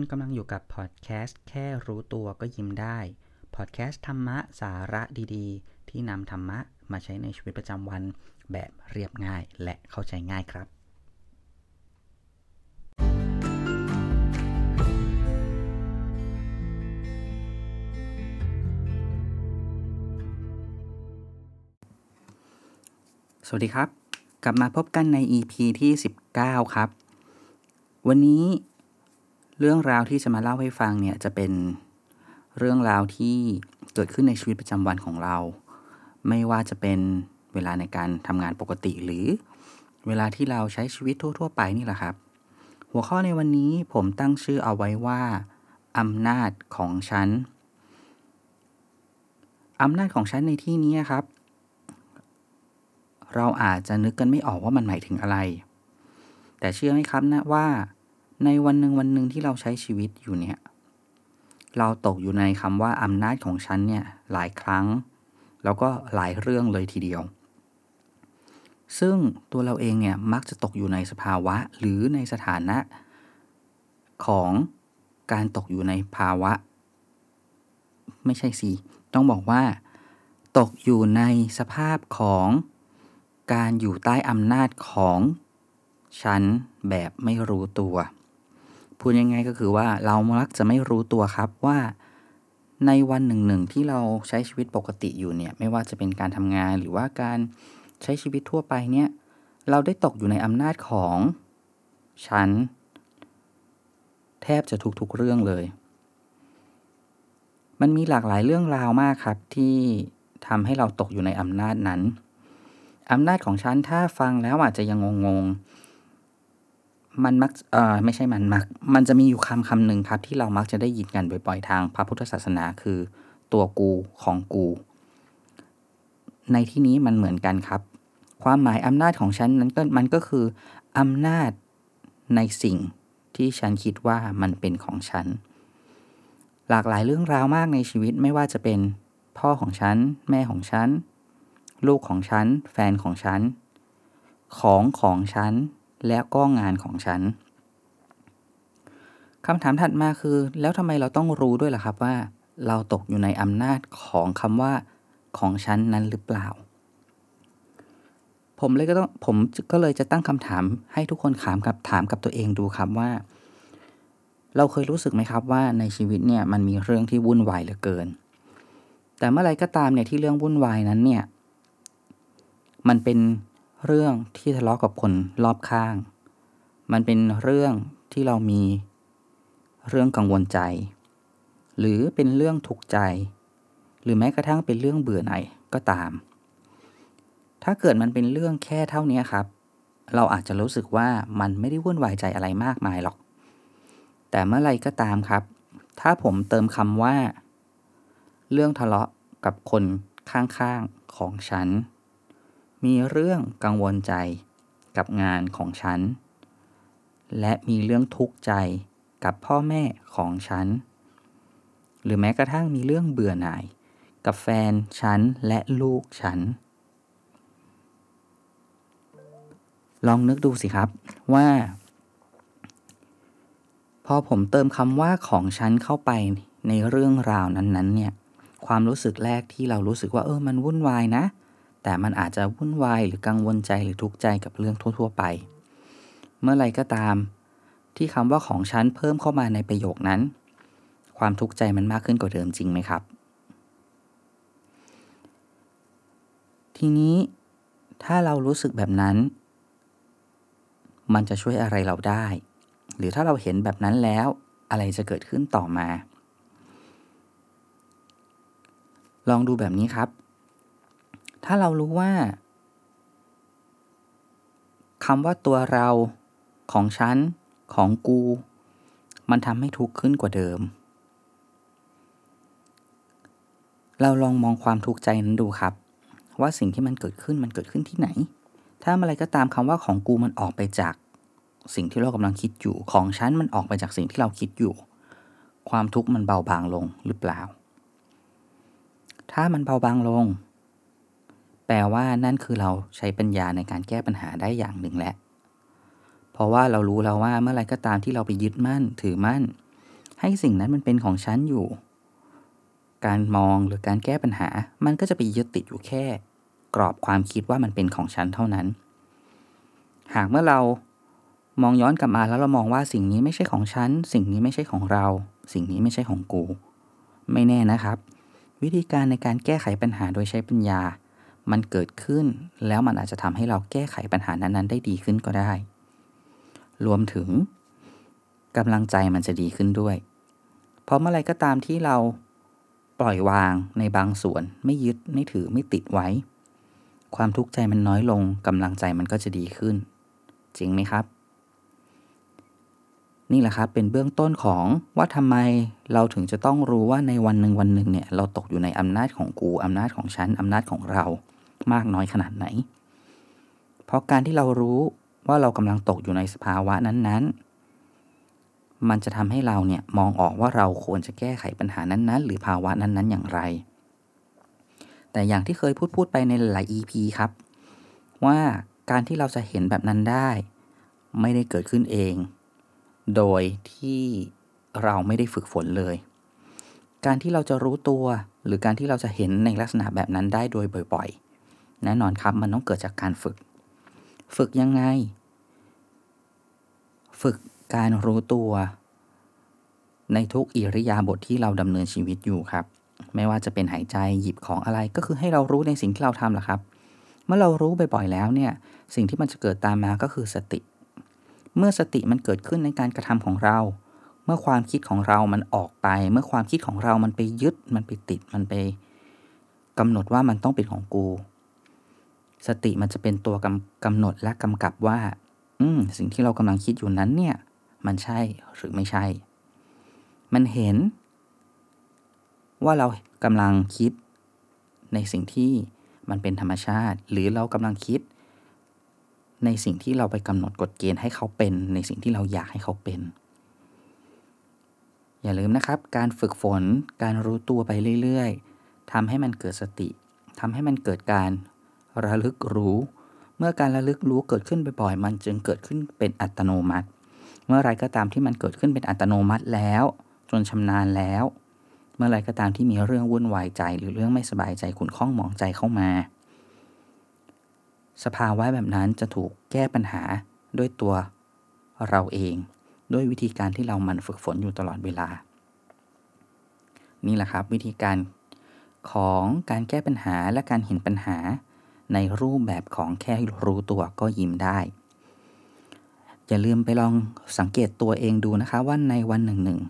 คุณกำลังอยู่กับพอดแคสต์แค่รู้ตัวก็ยิ้มได้ พอดแคสต์ธรรมะสาระดีๆ ที่นำธรรมะมาใช้ในชีวิตประจำวันแบบเรียบง่ายและเข้าใจง่ายครับ สวัสดีครับ กลับมาพบกันใน EP ที่ 19 ครับ วันนี้ เรื่องราวที่จะมาเล่าให้ฟังเนี่ยจะเป็นเรื่องราวที่เกิดขึ้นในชีวิตประจำวันของเรา ไม่ว่าจะเป็นเวลาในการทำงานปกติหรือเวลาที่เราใช้ชีวิตทั่ว ๆ ไปนี่แหละครับ หัวข้อในวันนี้ผมตั้งชื่อเอาไว้ว่าอำนาจของฉันอำนาจของฉันในที่นี้ครับ เราอาจจะนึกกันไม่ออกว่ามันหมายถึงอะไร แต่เชื่อไหมครับนะว่า ในวันหนึ่งวันหนึ่งที่เราใช้ชีวิตอยู่เนี่ย เราตกอยู่ในคำว่าอำนาจของฉันเนี่ยหลายครั้ง แล้วก็หลายเรื่องเลยทีเดียว ซึ่งตัวเราเองเนี่ยมักจะตกอยู่ในสภาวะหรือในสถานะของการตกอยู่ในภาวะ ไม่ใช่สิ ต้องบอกว่า ตกอยู่ในสภาพของการอยู่ใต้อำนาจของฉันแบบไม่รู้ตัว พูดยังไงก็คือว่าเรามักจะไม่รู้ตัวครับว่าในวันหนึ่งหนึ่งที่เราใช้ชีวิตปกติอยู่เนี่ยไม่ว่าจะเป็นการทำงานหรือว่าการใช้ชีวิตทั่วไปเนี่ยเราได้ตกอยู่ในอำนาจของฉัน แทบจะทุกๆเรื่องเลย มันมีหลากหลายเรื่องราวมากครับที่ทำให้เราตกอยู่ในอำนาจนั้นอำนาจของฉันถ้าฟังแล้วอาจจะยังงง มันมักเอ่อไม่ใช่มันมัก มันจะมีอยู่คำคำหนึ่งครับ ที่เรามักจะได้ยินกันบ่อยๆทางพระพุทธศาสนาคือ ตัวกูของกู ในที่นี้มันเหมือนกันครับ ความหมายอำนาจของฉันนั้นก็มันก็คืออำนาจในสิ่งที่ฉันคิดว่ามันเป็นของฉัน หลากหลายเรื่องราวมากในชีวิตไม่ว่าจะเป็นพ่อของฉัน แม่ของฉัน ลูกของฉัน แฟนของฉัน ของของฉัน และก็งานของฉันคำถามถัดมาคือ แล้วทำไมเราต้องรู้ด้วยล่ะครับว่า เราตกอยู่ในอำนาจของคำว่าของฉันนั้นหรือเปล่า ผมเลยก็ต้องผมก็เลยจะตั้งคำถามให้ทุกคนถามกับถามกับตัวเองดูครับว่า เราเคยรู้สึกไหมครับว่าในชีวิตเนี่ยมันมีเรื่องที่วุ่นวายเหลือเกิน แต่เมื่อไรก็ตามเนี่ยที่เรื่องวุ่นวายนั้นเนี่ยมันเป็น เรื่องที่ทะเลาะกับคนรอบข้าง มันเป็นเรื่องที่เรามี เรื่องกังวลใจ หรือเป็นเรื่องทุกข์ใจ หรือแม้กระทั่งเป็นเรื่องเบื่อหน่ายก็ตาม ถ้าเกิดมันเป็นเรื่องแค่เท่านี้ครับ เราอาจจะรู้สึกว่ามันไม่ได้วุ่นวายใจอะไรมากมายหรอก แต่เมื่อไรก็ตามครับ ถ้าผมเติมคำว่า เรื่องทะเลาะกับคนข้างๆของฉัน มีเรื่องกังวลใจกับงานของฉัน และมีเรื่องทุกข์ใจกับพ่อแม่ของฉัน หรือแม้กระทั่งมีเรื่องเบื่อหน่ายกับแฟนฉันและลูกฉัน ลองนึกดูสิครับว่า พอผมเติมคำว่าของฉันเข้าไปในเรื่องราวนั้นๆเนี่ย ความรู้สึกแรกที่เรารู้สึกว่าเออมันวุ่นวายนะ แต่มันอาจจะวุ่นวายหรือกังวลใจหรือทุกข์ใจกับเรื่องทั่ว ๆ ไป เมื่อไรก็ตาม ที่คำว่าของฉันเพิ่มเข้ามาในประโยคนั้น ความทุกข์ใจมันมากขึ้นกว่าเดิมจริงไหมครับ ทีนี้ถ้าเรารู้สึกแบบนั้น มันจะช่วยอะไรเราได้ หรือถ้าเราเห็นแบบนั้นแล้วอะไรจะเกิดขึ้นต่อมา ลองดูแบบนี้ครับ ถ้าเรารู้ว่าคำว่าตัวเราของฉัน ของกู มันทำให้ทุกข์ขึ้นกว่าเดิม เราลองมองความทุกข์ใจนั้นดูครับ ว่าสิ่งที่มันเกิดขึ้นมันเกิดขึ้นที่ไหน ถ้าอะไรก็ตามคำว่าของกูมันออกไปจาก สิ่งที่เรากำลังคิดอยู่ของฉันมันออกไปจากสิ่งที่เราคิดอยู่ ความทุกข์มันเบาบางลงหรือเปล่า ถ้ามันเบาบางลง แปลว่านั่นคือเราใช้ปัญญาในการแก้ปัญหาได้อย่างหนึ่งแหละ เพราะว่าเรารู้แล้วว่าเมื่อไรก็ตามที่เราไปยึดมั่นถือมั่น ให้สิ่งนั้นมันเป็นของฉันอยู่ การมองหรือการแก้ปัญหา มันก็จะไปยึดติดอยู่แค่ กรอบความคิดว่ามันเป็นของฉันเท่านั้น หากเมื่อเรามองย้อนกลับมาแล้วเรามองว่าสิ่งนี้ไม่ใช่ของฉัน สิ่งนี้ไม่ใช่ของเรา สิ่งนี้ไม่ใช่ของกู ไม่แน่นะครับ วิธีการในการแก้ไขปัญหาโดยใช้ปัญญา มันเกิดขึ้น แล้วมันอาจจะทำให้เราแก้ไขปัญหานั้นๆ ได้ดีขึ้นก็ได้ รวมถึงกำลังใจมันจะดีขึ้นด้วย เพราะเมื่อไรก็ตามที่เราปล่อยวางในบางส่วน ไม่ยึดไม่ถือไม่ติดไว้ ความทุกข์ใจมันน้อยลงกำลังใจมันก็จะดีขึ้น จริงไหมครับ นี่แหละครับเป็นเบื้องต้นของว่าทำไมเราถึงจะต้องรู้ว่าในวันหนึ่งวันหนึ่งเนี่ยเราตกอยู่ในอำนาจของกูอำนาจของฉันอำนาจของเรา มากน้อยขนาดไหน เพราะการที่เรารู้ว่าเรากำลังตกอยู่ในสภาวะนั้นๆ มันจะทำให้เราเนี่ยมองออกว่าเราควรจะแก้ไขปัญหานั้นๆ หรือภาวะนั้นๆ อย่างไร แต่อย่างที่เคยพูดพูดไปในหลาย EP ครับ ว่าการที่เราจะเห็นแบบนั้นได้ ไม่ได้เกิดขึ้นเอง โดยที่เราไม่ได้ฝึกฝนเลย การที่เราจะรู้ตัว หรือการที่เราจะเห็นในลักษณะแบบนั้นได้โดยบ่อยๆ แน่นอนครับมันต้องเกิดจากการฝึก ฝึกยังไง ฝึกการรู้ตัวในทุกอิริยาบถทที่เราดำเนินชีวิตอยู่ครับ ไม่ว่าจะเป็นหายใจหยิบของอะไรก็คือให้เรารู้ในสิ่งที่เราทำแหละครับ เมื่อเรารู้บ่อยๆแล้วเนี่ยสิ่งที่มันจะเกิดตามมาก็คือสติ เมื่อสติมันเกิดขึ้นในการกระทำของเรา เมื่อความคิดของเรามันออกไป เมื่อความคิดของเรามันไปยึดมันไปติดมันไปกำหนดว่ามันต้องเป็นของกู สติมันจะเป็นตัวกำกำหนดและกำกับว่า อืมสิ่งที่เรากำลังคิดอยู่นั้นเนี่ย มันใช่หรือไม่ใช่ มันเห็น ว่าเรากำลังคิด ในสิ่งที่มันเป็นธรรมชาติ หรือเรากำลังคิด ในสิ่งที่เราไปกำหนดกฎเกณฑ์ให้เขาเป็น ในสิ่งที่เราอยากให้เขาเป็น อย่าลืมนะครับ การฝึกฝน การรู้ตัวไปเรื่อย ๆทำให้มันเกิดสติทำให้มันเกิดการ ระลึกรู้ เมื่อการระลึกรู้เกิดขึ้นบ่อยๆมันจึงเกิดขึ้นเป็นอัตโนมัติ เมื่อไรก็ตามที่มันเกิดขึ้นเป็นอัตโนมัติแล้ว จนชำนาญแล้ว เมื่อไรก็ตามที่มีเรื่องวุ่นวายใจ หรือเรื่องไม่สบายใจขุ่นข้องหมองใจเข้ามา สภาวะแบบนั้นจะถูกแก้ปัญหาด้วยตัวเราเอง ด้วยวิธีการที่เรามันฝึกฝนอยู่ตลอดเวลา นี่แหละครับวิธีการของการแก้ปัญหาและการเห็นปัญหา ในรูปแบบของแค่รู้ตัวก็ยิ้มได้ อย่าลืมไปลองสังเกตตัวเองดูนะคะว่าในวันหนึ่งหนึ่ง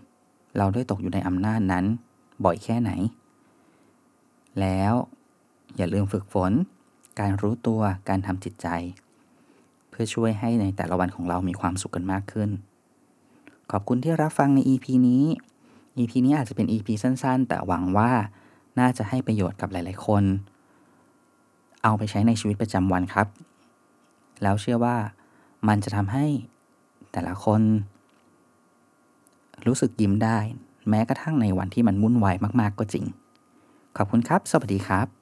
เราได้ตกอยู่ในอำนาจนั้น บ่อยแค่ไหน แล้วอย่าลืมฝึกฝน การรู้ตัวการทำจิตใจ เพื่อช่วยให้ในแต่ละวันของเรามีความสุขกันมากขึ้น ขอบคุณที่รับฟังใน EP นี้ EP นี้อาจจะเป็น EP สั้นๆ แต่หวังว่าน่าจะให้ประโยชน์กับหลาย ๆ คน เอาไปใช้ในชีวิตประจำวันครับ แล้วเชื่อว่ามันจะทำให้แต่ละคน รู้สึกยิ้มได้ แม้กระทั่งในวันที่มันวุ่นวายมาก ๆ ก็จริง ขอบคุณครับ สวัสดีครับ